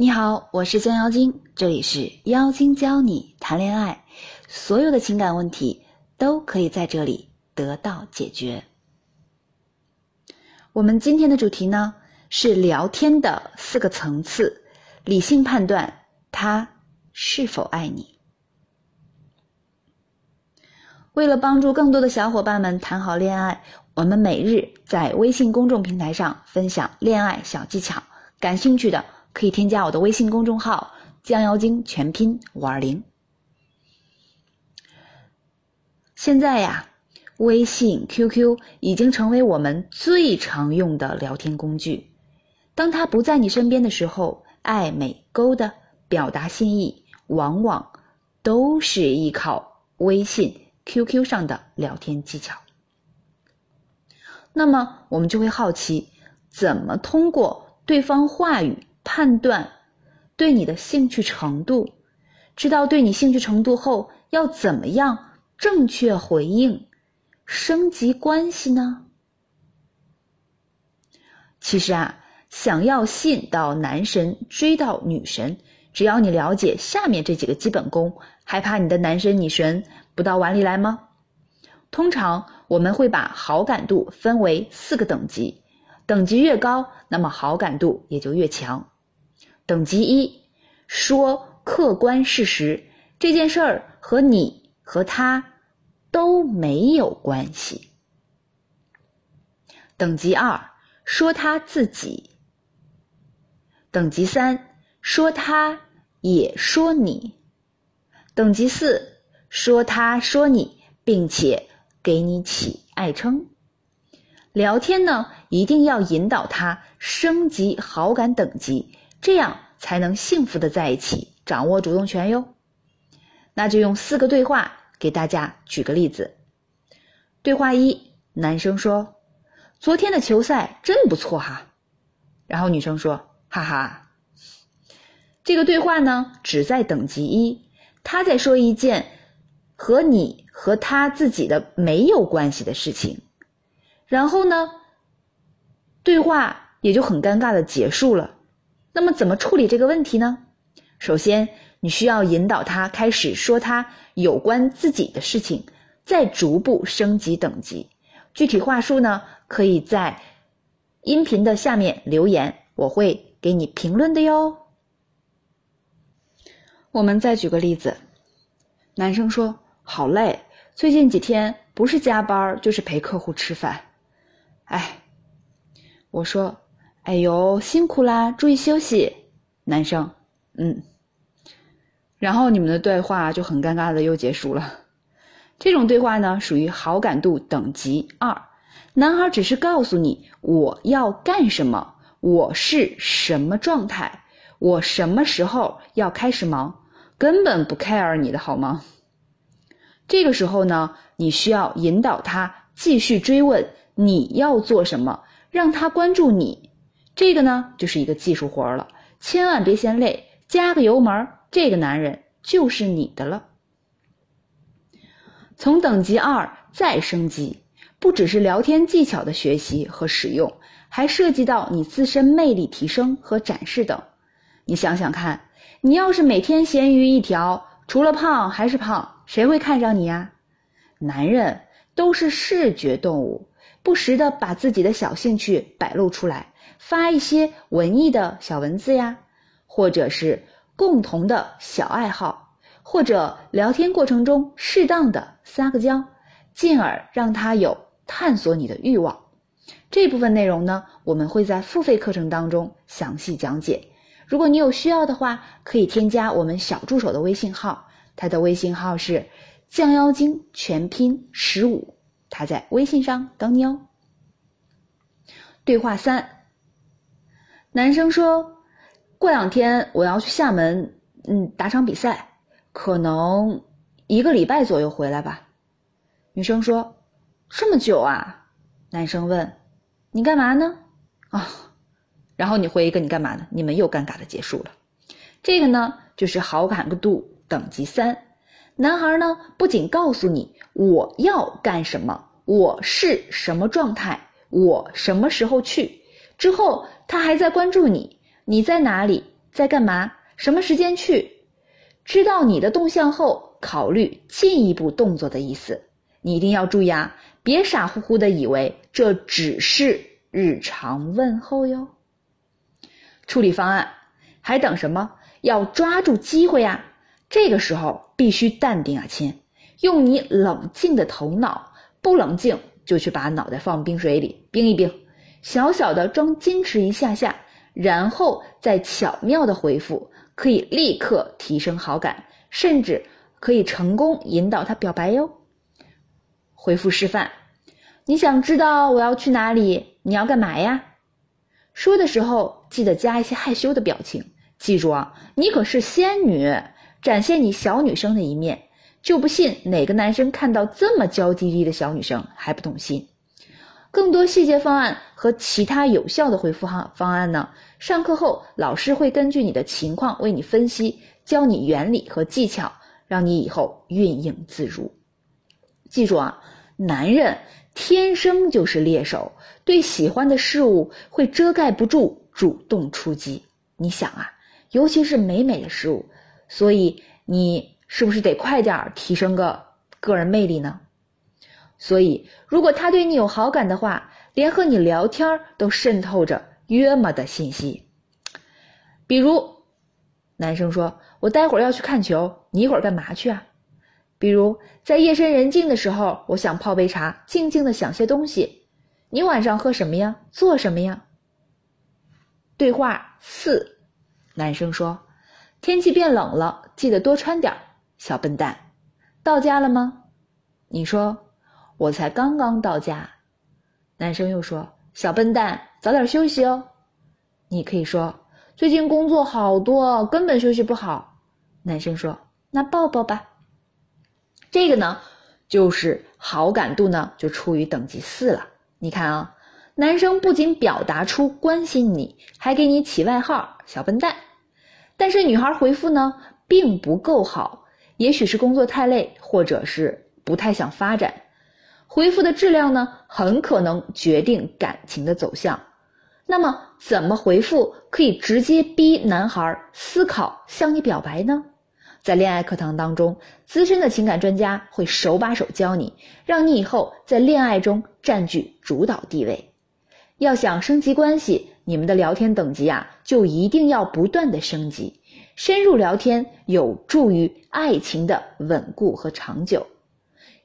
你好，我是江妖精，这里是妖精教你谈恋爱，所有的情感问题都可以在这里得到解决。我们今天的主题呢是聊天的四个层次，理性判断他是否爱你。为了帮助更多的小伙伴们谈好恋爱，我们每日在微信公众平台上分享恋爱小技巧，感兴趣的。可以添加我的微信公众号“降妖精”全拼五二零。现在呀，微信、QQ 已经成为我们最常用的聊天工具。当他不在你身边的时候，暧昧勾搭、表达心意，往往都是依靠微信、QQ 上的聊天技巧。那么，我们就会好奇，怎么通过对方话语？判断对你的兴趣程度，知道对你兴趣程度后要怎么样正确回应，升级关系呢？其实啊，想要吸引到男神追到女神，只要你了解下面这几个基本功，还怕你的男神女神不到碗里来吗？通常我们会把好感度分为四个等级，等级越高，那么好感度也就越强。等级一，说客观事实，这件事儿和你和他都没有关系。等级二，说他自己。等级三，说他也说你。等级四，说他说你，并且给你起爱称。聊天呢，一定要引导他升级好感等级。这样才能幸福的在一起，掌握主动权哟。那就用四个对话给大家举个例子。对话一，男生说：“昨天的球赛真不错哈。”然后女生说：“哈哈。”这个对话呢，只在等级一，他在说一件和你和他自己的没有关系的事情。然后呢，对话也就很尴尬的结束了。那么怎么处理这个问题呢？首先，你需要引导他开始说他有关自己的事情，再逐步升级等级。具体话术呢，可以在音频的下面留言，我会给你评论的哟。我们再举个例子，男生说：“好累，最近几天不是加班就是陪客户吃饭。”哎，我说。哎呦，辛苦啦，注意休息。男生，嗯。然后你们的对话就很尴尬的又结束了。这种对话呢，属于好感度等级二。男孩只是告诉你我要干什么，我是什么状态，我什么时候要开始忙，根本不 care 你的好吗？这个时候呢，你需要引导他继续追问你要做什么，让他关注你。这个呢，就是一个技术活了，千万别嫌累，加个油门，这个男人就是你的了。从等级二再升级，不只是聊天技巧的学习和使用，还涉及到你自身魅力提升和展示等。你想想看，你要是每天咸鱼一条，除了胖还是胖，谁会看上你呀？男人都是视觉动物，不时的把自己的小兴趣摆露出来。发一些文艺的小文字呀，或者是共同的小爱好，或者聊天过程中适当的撒个娇，进而让他有探索你的欲望。这部分内容呢，我们会在付费课程当中详细讲解。如果你有需要的话，可以添加我们小助手的微信号，他的微信号是降妖精全拼十五，他在微信上等你哦。对话三。男生说：“过两天我要去厦门，嗯，打场比赛，可能一个礼拜左右回来吧。”女生说：“这么久啊？”男生问：“你干嘛呢？”啊，然后你回一个“你干嘛呢？”你们又尴尬的结束了。这个呢，就是好感度等级三。男孩呢，不仅告诉你我要干什么，我是什么状态，我什么时候去。之后，他还在关注你，你在哪里，在干嘛，什么时间去，知道你的动向后，考虑进一步动作的意思。你一定要注意啊，别傻乎乎的以为这只是日常问候哟。处理方案还等什么？要抓住机会呀！这个时候必须淡定啊，亲，用你冷静的头脑，不冷静就去把脑袋放冰水里冰一冰，小小的装矜持一下下，然后再巧妙的回复，可以立刻提升好感，甚至可以成功引导他表白哟。回复示范：你想知道我要去哪里？你要干嘛呀？说的时候记得加一些害羞的表情。记住啊，你可是仙女，展现你小女生的一面。就不信哪个男生看到这么娇滴滴的小女生还不动心。更多细节方案和其他有效的回复方方案呢？上课后老师会根据你的情况为你分析，教你原理和技巧，让你以后运用自如。记住啊，男人天生就是猎手，对喜欢的事物会遮盖不住，主动出击。你想啊。尤其是美美的事物，所以你是不是得快点提升个个人魅力呢？所以，如果他对你有好感的话，连和你聊天都渗透着约么的信息。比如，男生说：“我待会儿要去看球，你一会儿干嘛去啊？”比如，在夜深人静的时候，我想泡杯茶，静静的想些东西。你晚上喝什么呀？做什么呀？对话四。男生说：“天气变冷了，记得多穿点。”小笨蛋，到家了吗？你说：“我才刚刚到家。”男生又说：“小笨蛋，早点休息哦。”你可以说：“最近工作好多，根本休息不好。”男生说：“那抱抱吧。”这个呢，就是好感度呢，就处于等级四了。你看啊，男生不仅表达出关心你，还给你起外号“小笨蛋”。但是女孩回复呢并不够好，也许是工作太累，或者是不太想发展。回复的质量呢，很可能决定感情的走向。那么，怎么回复可以直接逼男孩思考向你表白呢？在恋爱课堂当中，资深的情感专家会手把手教你，让你以后在恋爱中占据主导地位。要想升级关系。你们的聊天等级啊，就一定要不断的升级。深入聊天有助于爱情的稳固和长久，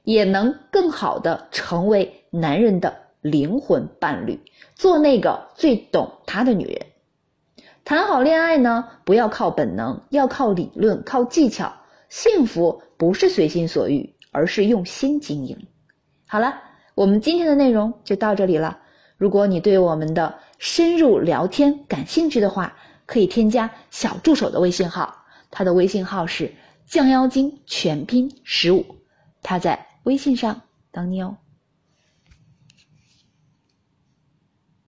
也能更好的成为男人的灵魂伴侣，做那个最懂他的女人。谈好恋爱呢，不要靠本能，要靠理论，靠技巧。幸福不是随心所欲，而是用心经营。好了，我们今天的内容就到这里了。如果你对我们的深入聊天感兴趣的话，可以添加小助手的微信号，他的微信号是降妖精全拼十五，他在微信上等你哦。